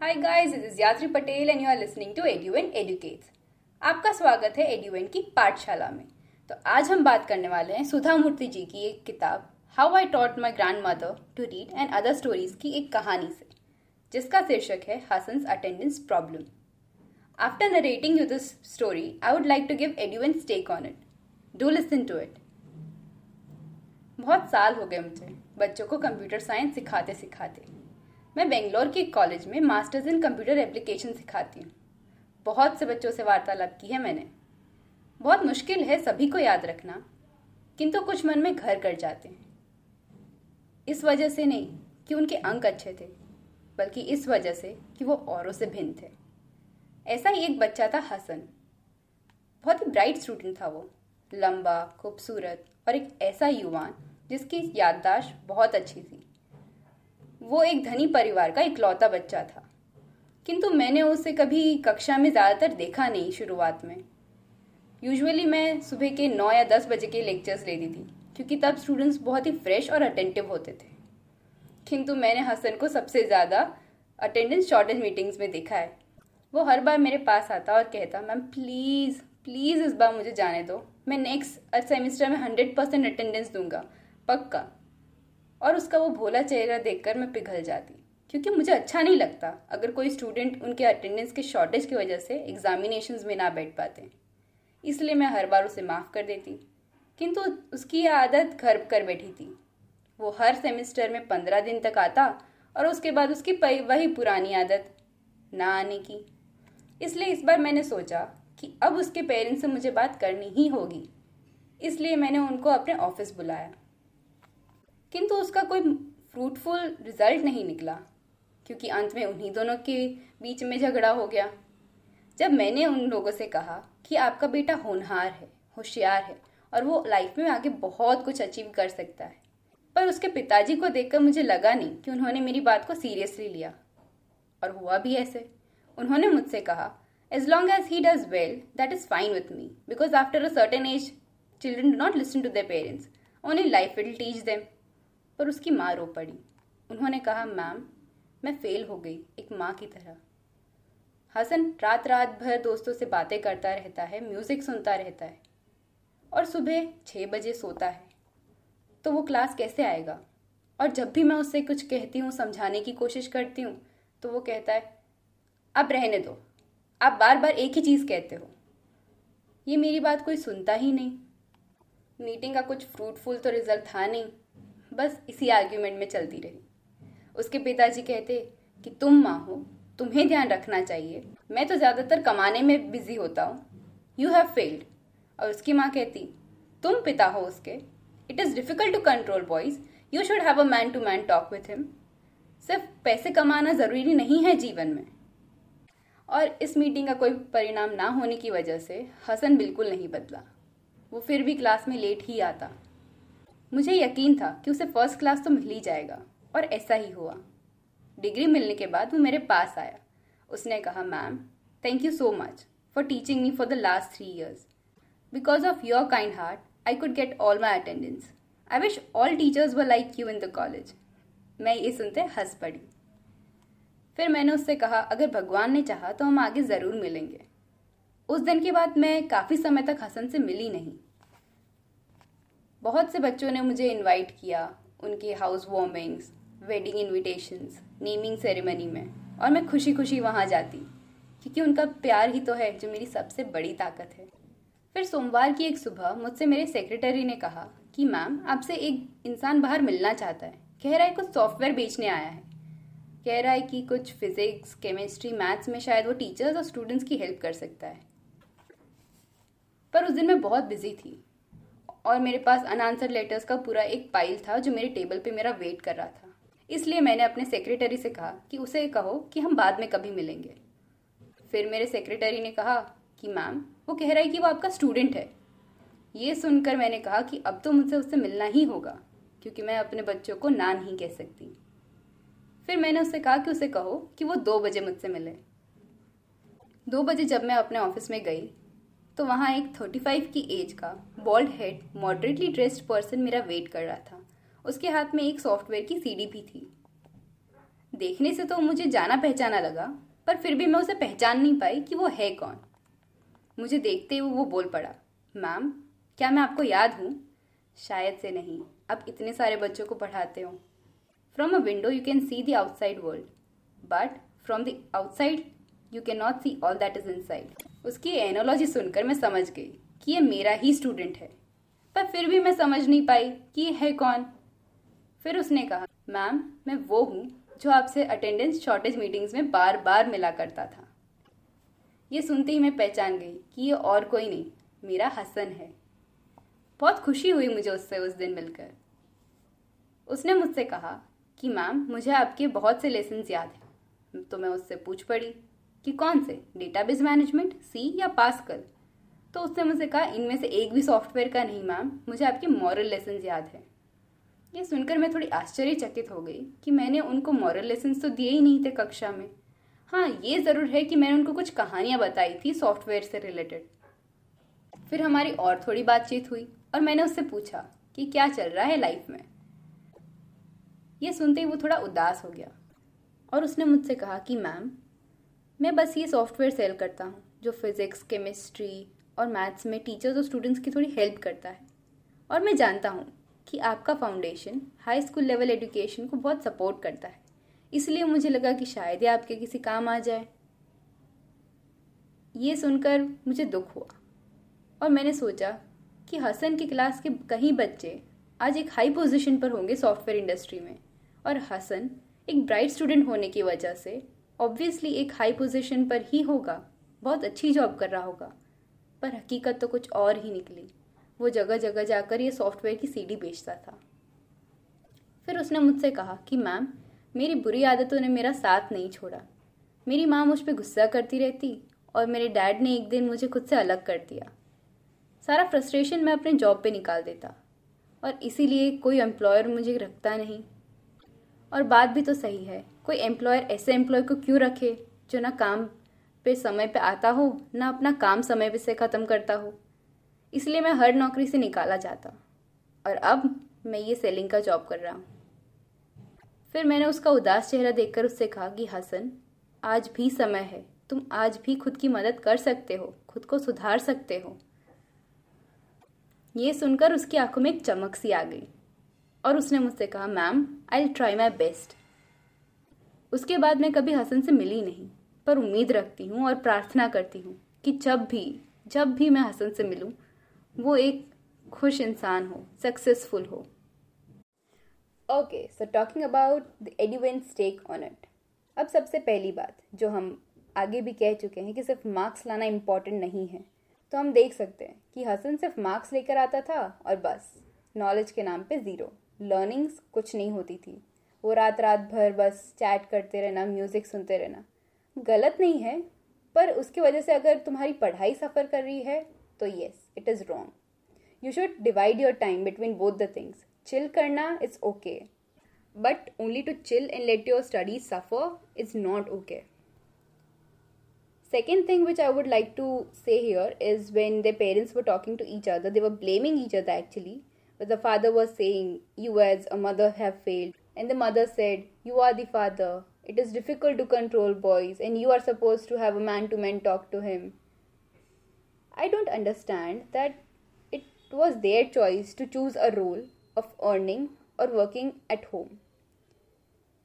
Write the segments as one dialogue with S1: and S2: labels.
S1: Hi guys, this is Yatri Patel and you are listening to EduN Educates. आपका स्वागत है एड्यूएन की पाठशाला में। तो आज हम बात करने वाले हैं सुधा मूर्ति जी की एक किताब how I taught my grandmother to read and other stories की एक कहानी से जिसका शीर्षक है Hasan's attendance problem after narrating you this story I would like to give एड्यूएन take on it do listen to it बहुत साल हो गए मुझे बच्चों को कंप्यूटर साइंस सिखाते सिखाते मैं बेंगलोर के एक कॉलेज में मास्टर्स इन कंप्यूटर एप्लीकेशन सिखाती हूँ। बहुत से बच्चों से वार्तालाप की है मैंने। बहुत मुश्किल है सभी को याद रखना, किंतु कुछ मन में घर कर जाते हैं। इस वजह से नहीं कि उनके अंक अच्छे थे, बल्कि इस वजह से कि वो औरों से भिन्न थे। ऐसा ही एक बच्चा था हसन। बहुत ही ब्राइट स्टूडेंट था वो। लंबा, खूबसूरत और एक ऐसा युवान जिसकी याददाश्त बहुत अच्छी थी। वो एक धनी परिवार का इकलौता बच्चा था। किंतु मैंने उसे कभी कक्षा में ज़्यादातर देखा नहीं शुरुआत में। यूजुअली मैं सुबह के नौ या दस बजे के लेक्चर्स लेती थी, क्योंकि तब स्टूडेंट्स बहुत ही फ्रेश और अटेंटिव होते थे। किंतु मैंने हसन को सबसे ज़्यादा अटेंडेंस शॉर्टेज मीटिंग्स में देखा है। वो हर बार मेरे पास आता और कहता, मैम प्लीज़ प्लीज़ इस बार मुझे जाने दो। मैं नेक्स्ट सेमिस्टर में हंड्रेड परसेंट अटेंडेंस दूँगा, पक्का? और उसका वो भोला चेहरा देखकर मैं पिघल जाती, क्योंकि मुझे अच्छा नहीं लगता, अगर कोई स्टूडेंट उनके अटेंडेंस के शॉर्टेज की वजह से एग्जामिनेशन में ना बैठ पाते। इसलिए मैं हर बार उसे माफ़ कर देती, किंतु उसकी यह आदत घर कर बैठी थी। वो हर सेमेस्टर में पंद्रह दिन तक आता और उसके बाद उसकी वही पुरानी आदत ना आने की। इसलिए इस बार मैंने सोचा कि अब उसके पेरेंट्स से मुझे बात करनी ही होगी। इसलिए मैंने उनको अपने ऑफ़िस बुलाया। किंतु उसका कोई फ्रूटफुल रिज़ल्ट नहीं निकला, क्योंकि अंत में उन्हीं दोनों के बीच में झगड़ा हो गया। जब मैंने उन लोगों से कहा कि आपका बेटा होनहार है, होशियार है, और वो लाइफ में आगे बहुत कुछ अचीव कर सकता है, पर उसके पिताजी को देखकर मुझे लगा नहीं कि उन्होंने मेरी बात को सीरियसली लिया। और हुआ भी ऐसे। उन्होंने मुझसे कहा as long as he does well that is fine with me because after a certain age children do not listen to their parents only life will teach them पर उसकी माँ रो पड़ी। उन्होंने कहा, मैम, मैं फेल हो गई, एक माँ की तरह। हसन रात रात भर दोस्तों से बातें करता रहता है, म्यूज़िक सुनता रहता है और सुबह छः बजे सोता है। तो वो क्लास कैसे आएगा? और जब भी मैं उससे कुछ कहती हूँ, समझाने की कोशिश करती हूँ तो वो कहता है, अब रहने दो। आप बार बार एक ही चीज़ कहते हो। ये मेरी बात कोई सुनता ही नहीं। मीटिंग का कुछ फ्रूटफुल तो रिज़ल्ट था नहीं। बस इसी आर्ग्यूमेंट में चलती रही। उसके पिताजी कहते कि तुम माँ हो, तुम्हें ध्यान रखना चाहिए। मैं तो ज़्यादातर कमाने में बिज़ी होता हूँ। यू हैव फेल्ड और उसकी माँ कहती, तुम पिता हो उसके। It is difficult to control boys you should have a man to man talk with him सिर्फ़ पैसे कमाना ज़रूरी नहीं है जीवन में। और इस मीटिंग का कोई परिणाम ना होने की वजह से हसन बिल्कुल नहीं बदला। वो फिर भी क्लास में लेट ही आता। मुझे यकीन था कि उसे फ़र्स्ट क्लास तो मिल ही जाएगा, और ऐसा ही हुआ। डिग्री मिलने के बाद वो मेरे पास आया। उसने कहा, ma'am thank you so much for teaching me for the last three years because of your kind heart I could get all my attendance I wish all teachers were like you in the college मैं ये सुनते हंस पड़ी। फिर मैंने उससे कहा, अगर भगवान ने चाहा तो हम आगे ज़रूर मिलेंगे। उस दिन के बाद मैं काफ़ी समय तक हसन से मिली नहीं। बहुत से बच्चों ने मुझे इनवाइट किया उनके housewarmings wedding invitations naming ceremony में। और मैं खुशी खुशी वहाँ जाती, क्योंकि उनका प्यार ही तो है, जो मेरी सबसे बड़ी ताकत है। फिर सोमवार की एक सुबह मुझसे मेरे सेक्रेटरी ने कहा कि मैम आपसे एक इंसान बाहर मिलना चाहता है। कह रहा है कुछ सॉफ्टवेयर बेचने आया है। कह रहा है कि कुछ फिजिक्स केमिस्ट्री मैथ्स में शायद वो टीचर्स और स्टूडेंट्स की हेल्प कर सकता है। पर उस दिन मैं बहुत बिज़ी थी। और मेरे पास अनआंसर लेटर्स का पूरा एक पाइल था जो मेरे टेबल पे मेरा वेट कर रहा था। इसलिए मैंने अपने सेक्रेटरी से कहा कि उसे कहो कि हम बाद में कभी मिलेंगे। फिर मेरे सेक्रेटरी ने कहा कि मैम वो कह रहा है कि वो आपका स्टूडेंट है। ये सुनकर मैंने कहा कि, अब तो मुझसे उससे मिलना ही होगा, क्योंकि मैं अपने बच्चों को ना नहीं कह सकती। फिर मैंने उससे कहा कि उसे कहो कि वो दो बजे मुझसे मिले। दो बजे जब मैं अपने ऑफ़िस में गई तो वहाँ एक थर्टी फाइव की एज का bald head moderately dressed person मेरा वेट कर रहा था। उसके हाथ में एक सॉफ्टवेयर की सीडी भी थी। देखने से तो मुझे जाना पहचाना लगा, पर फिर भी मैं उसे पहचान नहीं पाई कि वो है कौन। मुझे देखते हुए वो बोल पड़ा, मैम, क्या मैं आपको याद हूँ? शायद से नहीं। आप इतने सारे बच्चों को पढ़ाते हो। From a window you can see the outside world but from the outside you can not see all that is inside उसकी एनोलॉजी सुनकर मैं समझ गई कि ये मेरा ही स्टूडेंट है। पर फिर भी मैं समझ नहीं पाई कि ये है कौन। फिर उसने कहा मैम मैं वो हूँ जो आपसे अटेंडेंस शॉर्टेज मीटिंग्स में बार बार मिला करता था। ये सुनते ही मैं पहचान गई कि ये और कोई नहीं, मेरा हसन है। बहुत खुशी हुई मुझे उससे उस दिन मिलकर। उसने मुझसे कहा कि मैम मुझे आपके बहुत से लेसन याद हैं। तो मैं उससे पूछ पड़ी कि कौन से? डेटाबेस मैनेजमेंट सी या पासकल तो उसने मुझसे कहा, इनमें से एक भी सॉफ्टवेयर का नहीं मैम मुझे आपके मॉरल लेसन याद है. ये सुनकर मैं थोड़ी आश्चर्यचकित हो गई कि मैंने उनको मॉरल लेसन तो दिए ही नहीं थे कक्षा में। हाँ ये ज़रूर है कि मैंने उनको कुछ कहानियाँ बताई थी सॉफ्टवेयर से रिलेटेड फिर हमारी और थोड़ी बातचीत हुई और मैंने उससे पूछा कि क्या चल रहा है लाइफ में? ये सुनते ही वो थोड़ा उदास हो गया और उसने मुझसे कहा कि मैम मैं बस ये सॉफ्टवेयर सेल करता हूँ, जो फिज़िक्स, केमिस्ट्री और मैथ्स में टीचर्स और स्टूडेंट्स की थोड़ी हेल्प करता है। और मैं जानता हूँ कि आपका foundation high school level education को बहुत सपोर्ट करता है। इसलिए मुझे लगा कि शायद ये आपके किसी काम आ जाए। ये सुनकर मुझे दुख हुआ और मैंने सोचा कि हसन की क्लास के कई बच्चे आज एक हाई पोजीशन पर होंगे सॉफ्टवेयर इंडस्ट्री में और हसन एक ब्राइट स्टूडेंट होने की वजह से ऑब्वियसली एक हाई पोजीशन पर ही होगा। बहुत अच्छी जॉब कर रहा होगा। पर हकीकत तो कुछ और ही निकली। वो जगह जगह जाकर ये सॉफ्टवेयर की सीडी बेचता था। फिर उसने मुझसे कहा कि, मैम, मेरी बुरी आदतों ने मेरा साथ नहीं छोड़ा। मेरी माँ मुझ पर गुस्सा करती रहती और मेरे डैड ने एक दिन मुझे खुद से अलग कर दिया। सारा फ्रस्ट्रेशन मैं अपने जॉब पे निकाल देता। और इसीलिए कोई एम्प्लॉयर मुझे रखता नहीं। और बात भी तो सही है। कोई एम्प्लॉयर ऐसे एम्प्लॉय को क्यों रखे, जो ना काम पे समय पे आता हो, ना अपना काम समय पे से ख़त्म करता हो? इसलिए मैं हर नौकरी से निकाला जाता। और अब मैं ये सेलिंग का जॉब कर रहा हूँ। फिर मैंने उसका उदास चेहरा देखकर उससे कहा कि, हसन, आज भी समय है। तुम आज भी खुद की मदद कर सकते हो, खुद को सुधार सकते हो। ये सुनकर उसकी आँखों में एक चमक सी आ गई। और उसने मुझसे कहा, ma'am I try my best उसके बाद मैं कभी हसन से मिली नहीं, पर उम्मीद रखती हूँ और प्रार्थना करती हूँ कि जब भी जब भी मैं हसन से मिलूँ, वो एक खुश इंसान हो सक्सेसफुल हो। Okay so talking about the advent take on it अब सबसे पहली बात, जो हम आगे भी कह चुके हैं कि सिर्फ़ मार्क्स लाना इंपॉर्टेंट नहीं है तो हम देख सकते हैं कि हसन सिर्फ़ मार्क्स लेकर आता था और बस नॉलेज के नाम पे ज़ीरो लर्निंग्स कुछ नहीं होती थी। वो रात रात भर बस चैट करते रहना म्यूज़िक सुनते रहना। गलत नहीं है पर उसकी वजह से अगर तुम्हारी पढ़ाई सफ़र कर रही है तो yes it is wrong you should divide your time between both the things chill करना is okay but only to chill and let your studies suffer is not okay Second thing which I would like to say here is when their parents were talking to each other, they were blaming each other actually. But the father was saying, You as a mother have failed. And the mother said, You are the father. It is difficult to control boys, and you are supposed to have a man to man talk to him. I don't understand that it was their choice to choose a role of earning or working at home.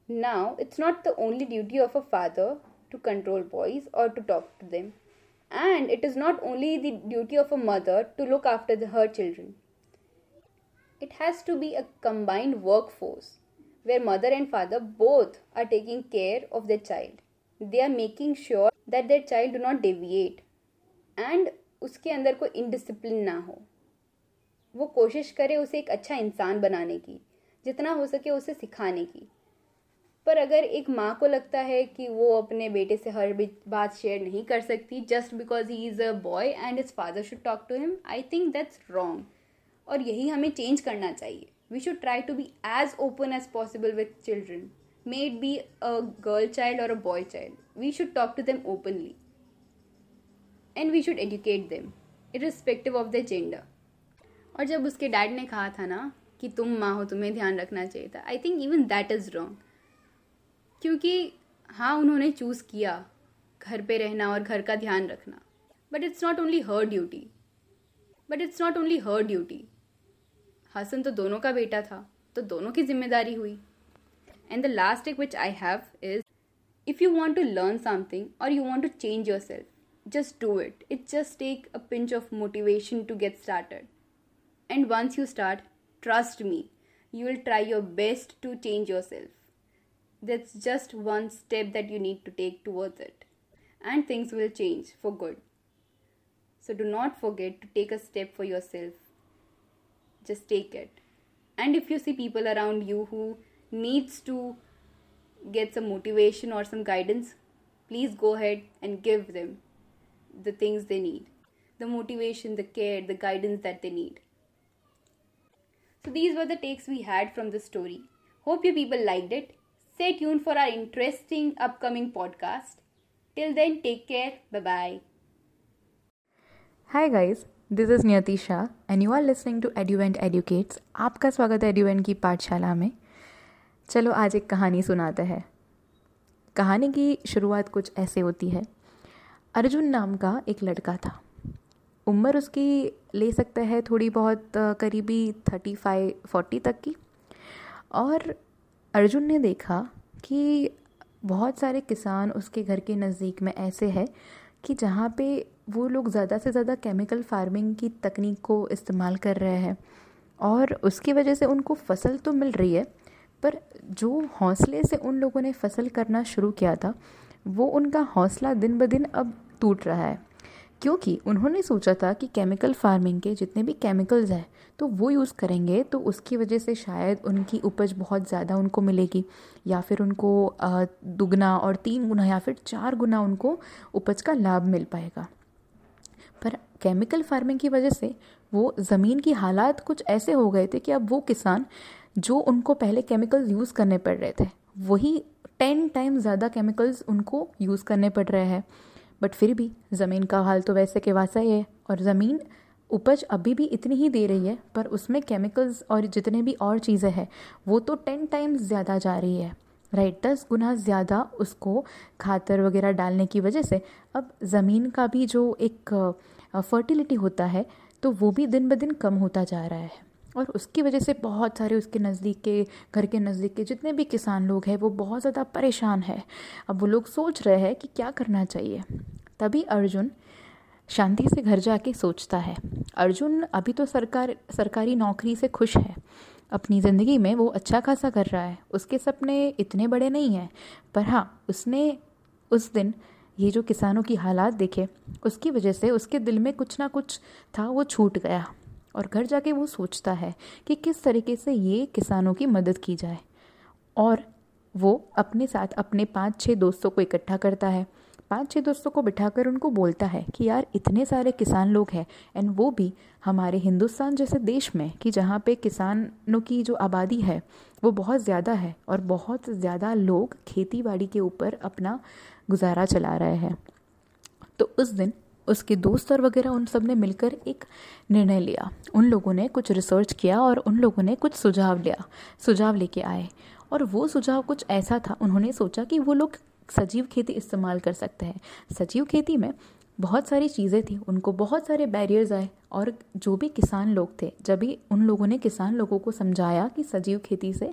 S1: Now, it's not the only duty of a father to control boys or to talk to them, and it is not only the duty of a mother to look after the, her children. It has to be a combined workforce where mother and father both are taking care of their child. They are making sure that their child do not deviate and उसके अंदर कोई indiscipline ना हो वो कोशिश करे उसे एक अच्छा इंसान बनाने की जितना हो सके उसे सिखाने की पर अगर एक माँ को लगता है कि वो अपने बेटे से हर बात शेयर नहीं कर सकती just because he is a boy and his father should talk to him I think that's wrong और यही हमें चेंज करना चाहिए। We should try to be as open as possible with children may it be a girl child और a boy child we should talk to them openly and we should educate them irrespective of the gender और जब उसके dad ने कहा था ना कि तुम माँ हो, तुम्हें ध्यान रखना चाहिए था I think even that is wrong क्योंकि हाँ उन्होंने चूज़ किया घर पे रहना और घर का ध्यान रखना but it's not only her duty but it's not only her duty Hasan तो दोनों का बेटा था तो दोनों की जिम्मेदारी हुई and the last tick which I have is if you want to learn something और you want to change yourself just do it it just take a pinch of motivation to get started and once you start trust me you will try your best to change yourself. That's just one step that you need to take towards it, and things will change for good. So do not forget to take a step for yourself. Just take it. And if you see people around you who needs to get some motivation or some guidance, please go ahead and give them the things they need the motivation, the care, the guidance that they need. So these were the takes we had from the story. Hope you people liked it. Stay tuned for our interesting upcoming podcast. Till then, take care. Bye bye.
S2: Hi guys, this is Niyati Shah and you are listening to Eduvent Educates. आपका स्वागत है एडुवेंट की पाठशाला में। चलो आज एक कहानी सुनाते हैं। कहानी की शुरुआत कुछ ऐसे होती है। अर्जुन नाम का एक लड़का था। उम्र उसकी ले सकता है थोड़ी बहुत करीबी थर्टी फाइव फोर्टी तक की। और अर्जुन ने देखा कि बहुत सारे किसान उसके घर के नज़दीक में ऐसे हैं कि जहाँ पे वो लोग ज़्यादा से ज़्यादा केमिकल फ़ार्मिंग की तकनीक को इस्तेमाल कर रहे हैं। और उसकी वजह से उनको फ़सल तो मिल रही है, पर जो हौसले से उन लोगों ने फ़सल करना शुरू किया था, वो उनका हौसला दिन ब दिन अब टूट रहा है। क्योंकि उन्होंने सोचा था कि केमिकल फ़ार्मिंग के जितने भी केमिकल्स हैं तो वो यूज़ करेंगे तो उसकी वजह से शायद उनकी उपज बहुत ज़्यादा उनको मिलेगी, या फिर उनको दुगना और तीन गुना या फिर चार गुना उनको उपज का लाभ मिल पाएगा। पर केमिकल फ़ार्मिंग की वजह से वो ज़मीन की हालात कुछ ऐसे हो गए थे कि अब वो किसान जो उनको पहले केमिकल्स यूज़ करने पड़ रहे थे, वही टेन टाइम ज़्यादा केमिकल्स उनको यूज़ करने पड़ रहे हैं। बट फिर भी ज़मीन का हाल तो वैसे के वैसा ही है और ज़मीन उपज अभी भी इतनी ही दे रही है, पर उसमें केमिकल्स और जितने भी और चीज़ें हैं, वो तो टेन टाइम्स ज़्यादा जा रही है। राइट, दस गुना ज़्यादा उसको खातर वगैरह डालने की वजह से अब ज़मीन का भी जो एक फर्टिलिटी होता है तो वो भी दिन ब दिन कम होता जा रहा है। और उसकी वजह से बहुत सारे उसके नज़दीक के, घर के नज़दीक के जितने भी किसान लोग हैं, वो बहुत ज़्यादा परेशान है। अब वो लोग सोच रहे हैं कि क्या करना चाहिए। तभी अर्जुन शांति से घर जाके सोचता है। अर्जुन अभी तो सरकार, सरकारी नौकरी से खुश है। अपनी ज़िंदगी में वो अच्छा खासा कर रहा है। उसके सपने इतने बड़े नहीं हैं, पर हाँ उसने उस दिन ये जो किसानों की हालात देखे, उसकी वजह से उसके दिल में कुछ ना कुछ था, वो छूट गया। और घर जाके वो सोचता है कि किस तरीके से ये किसानों की मदद की जाए। और वो अपने साथ, अपने पाँच छः दोस्तों को इकट्ठा करता है। पाँच छः दोस्तों को बिठाकर उनको बोलता है कि यार, इतने सारे किसान लोग हैं एंड वो भी हमारे हिंदुस्तान जैसे देश में, कि जहाँ पे किसानों की जो आबादी है, वो बहुत ज़्यादा है और बहुत ज़्यादा लोग खेती के ऊपर अपना गुजारा चला रहे हैं। तो उस दिन उसके दोस्त और वगैरह उन सबने मिलकर एक निर्णय लिया। उन लोगों ने कुछ रिसर्च किया और उन लोगों ने कुछ सुझाव लिया, सुझाव लेके आए। और वो सुझाव कुछ ऐसा था, उन्होंने सोचा कि वो लोग सजीव खेती इस्तेमाल कर सकते हैं। सजीव खेती में बहुत सारी चीज़ें थी, उनको बहुत सारे बैरियर्स आए और जो भी किसान लोग थे, जब भी उन लोगों ने किसान लोगों को समझाया कि सजीव खेती से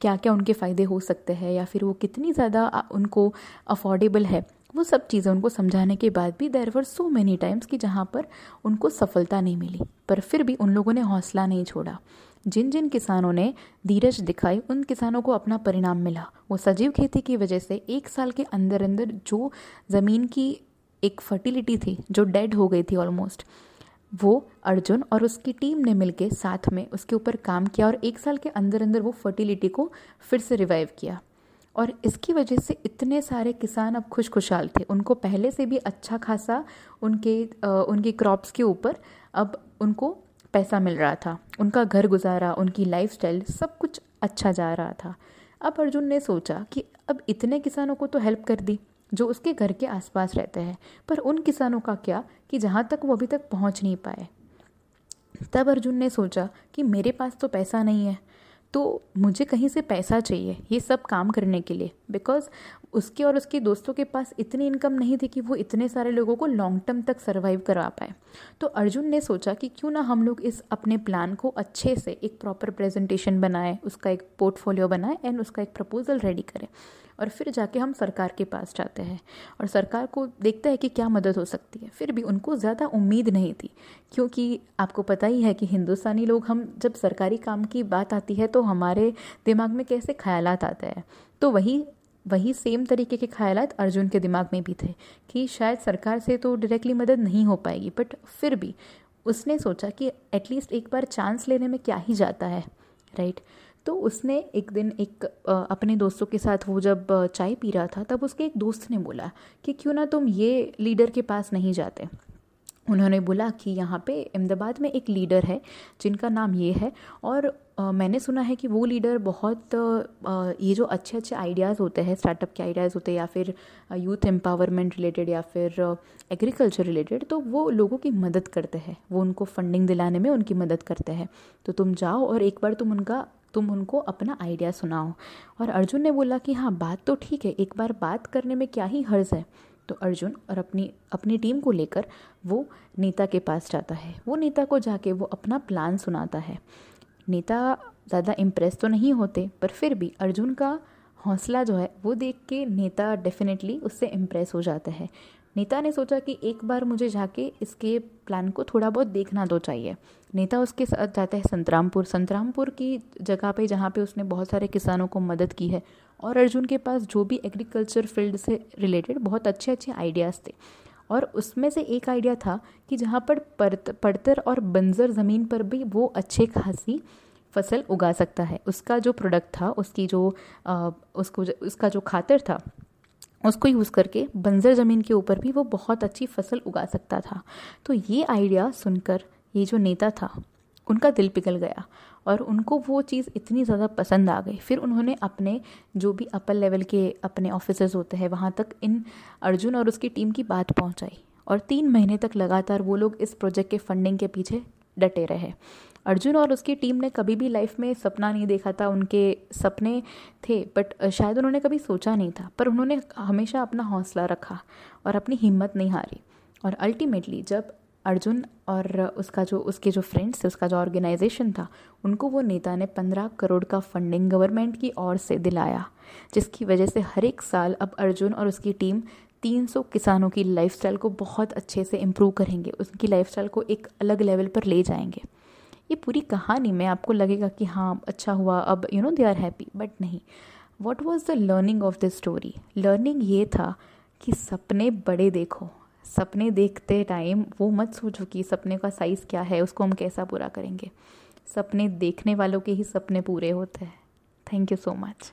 S2: क्या क्या उनके फ़ायदे हो सकते हैं या फिर वो कितनी ज़्यादा उनको अफोर्डेबल है, वो सब चीज़ें उनको समझाने के बाद भी देर वर सो मैनी टाइम्स कि जहाँ पर उनको सफलता नहीं मिली। पर फिर भी उन लोगों ने हौसला नहीं छोड़ा। जिन जिन किसानों ने धीरज दिखाई, उन किसानों को अपना परिणाम मिला। वो सजीव खेती की वजह से एक साल के अंदर अंदर जो ज़मीन की एक फर्टिलिटी थी, जो डेड हो गई थी ऑलमोस्ट वो अर्जुन और उसकी टीम ने मिलकर साथ में उसके ऊपर काम किया और एक साल के अंदर अंदर वो फर्टिलिटी को फिर से रिवाइव किया। और इसकी वजह से इतने सारे किसान अब खुश खुशहाल थे। उनको पहले से भी अच्छा खासा उनके उनकी क्रॉप्स के ऊपर अब उनको पैसा मिल रहा था, उनका घर गुजारा, उनकी लाइफस्टाइल सब कुछ अच्छा जा रहा था। अब अर्जुन ने सोचा कि अब इतने किसानों को तो हेल्प कर दी, जो उसके घर के आसपास रहते हैं। पर उन किसानों का क्या कि जहाँ तक वो अभी तक पहुँच नहीं पाए। तब अर्जुन ने सोचा कि मेरे पास तो पैसा नहीं है तो मुझे कहीं से पैसा चाहिए ये सब काम करने के लिए। बिकॉज़ उसके और उसके दोस्तों के पास इतनी इनकम नहीं थी कि वो इतने सारे लोगों को लॉन्ग टर्म तक सर्वाइव करवा पाए। तो अर्जुन ने सोचा कि क्यों ना हम लोग इस अपने प्लान को अच्छे से एक प्रॉपर प्रेजेंटेशन बनाए, उसका एक पोर्टफोलियो बनाए एंड उसका एक प्रपोजल रेडी करें। और फिर जाके हम सरकार के पास जाते हैं और सरकार को देखते हैं कि क्या मदद हो सकती है। फिर भी उनको ज़्यादा उम्मीद नहीं थी, क्योंकि आपको पता ही है कि हिंदुस्तानी लोग हम जब सरकारी काम की बात आती है तो हमारे दिमाग में कैसे ख्याल आते हैं। तो वही वही सेम तरीके के ख्याल अर्जुन के दिमाग में भी थे कि शायद सरकार से तो डायरेक्टली मदद नहीं हो पाएगी बट फिर भी उसने सोचा कि एटलीस्ट एक बार चांस लेने में क्या ही जाता है राइट तो उसने एक दिन एक अपने दोस्तों के साथ वो जब चाय पी रहा था, तब उसके एक दोस्त ने बोला कि क्यों ना तुम ये लीडर के पास नहीं जाते। उन्होंने बोला कि यहाँ पे अहमदाबाद में एक लीडर है, जिनका नाम ये है और मैंने सुना है कि वो लीडर बहुत ये जो अच्छे अच्छे आइडियाज़ होते हैं स्टार्टअप के आइडियाज़ होते हैं या फिर यूथ एम्पावरमेंट रिलेटेड या फिर एग्रीकल्चर रिलेटेड तो वो लोगों की मदद करते हैं। वो उनको फंडिंग दिलाने में उनकी मदद करते हैं। तो तुम जाओ और एक बार तुम उनका, तुम उनको अपना आइडिया सुनाओ। और अर्जुन ने बोला कि हाँ बात तो ठीक है, एक बार बात करने में क्या ही हर्ज है? तो अर्जुन और अपनी अपनी टीम को लेकर वो नेता के पास जाता है। वो नेता को जाके वो अपना प्लान सुनाता है। नेता ज़्यादा इम्प्रेस तो नहीं होते, पर फिर भी अर्जुन का हौसला जो है, वो देख के नेता डेफिनेटली उससे इम्प्रेस हो जाता है। नेता ने सोचा कि एक बार मुझे जाके इसके प्लान को थोड़ा बहुत देखना तो चाहिए। नेता उसके साथ जाता है संतरामपुर। संतरामपुर की जगह पे जहाँ पे उसने बहुत सारे किसानों को मदद की है और अर्जुन के पास जो भी एग्रीकल्चर फ़ील्ड से रिलेटेड बहुत अच्छे अच्छे आइडियाज़ थे। और उसमें से एक आइडिया था कि जहाँ पर पड़तर और बंजर ज़मीन पर भी वो अच्छे खासी फ़सल उगा सकता है। उसका जो प्रोडक्ट था उसकी जो आ, उसको उसका जो खातर था उसको यूज़ करके बंजर ज़मीन के ऊपर भी वो बहुत अच्छी फ़सल उगा सकता था। तो ये आइडिया सुनकर ये जो नेता था उनका दिल पिघल गया और उनको वो चीज़ इतनी ज़्यादा पसंद आ गई। फिर उन्होंने अपने जो भी अपर लेवल के अपने ऑफिसर्स होते हैं, वहाँ तक इन अर्जुन और उसकी टीम की बात पहुँचाई और तीन महीने तक लगातार वो लोग इस प्रोजेक्ट के फंडिंग के पीछे डटे रहे। अर्जुन और उसकी टीम ने कभी भी लाइफ में सपना नहीं देखा था, उनके सपने थे बट शायद उन्होंने कभी सोचा नहीं था, पर उन्होंने हमेशा अपना हौसला रखा और अपनी हिम्मत नहीं हारी। और अल्टीमेटली जब अर्जुन और उसका जो, उसके जो फ्रेंड्स थे, उसका जो ऑर्गेनाइजेशन था, उनको वो नेता ने पंद्रह करोड़ का फंडिंग गवर्नमेंट की ओर से दिलाया, जिसकी वजह से हर एक साल अब अर्जुन और उसकी टीम 300 किसानों की लाइफस्टाइल को बहुत अच्छे से इम्प्रूव करेंगे, उनकी लाइफस्टाइल को एक अलग लेवल पर ले जाएँगे। ये पूरी कहानी में आपको लगेगा कि हाँ अच्छा हुआ, अब you know they are happy but नहीं। What was the learning of the story learning ये था कि सपने बड़े देखो। सपने देखते टाइम वो मत सोचो कि सपने का साइज़ क्या है, उसको हम कैसा पूरा करेंगे। सपने देखने वालों के ही सपने पूरे होते हैं। Thank you so much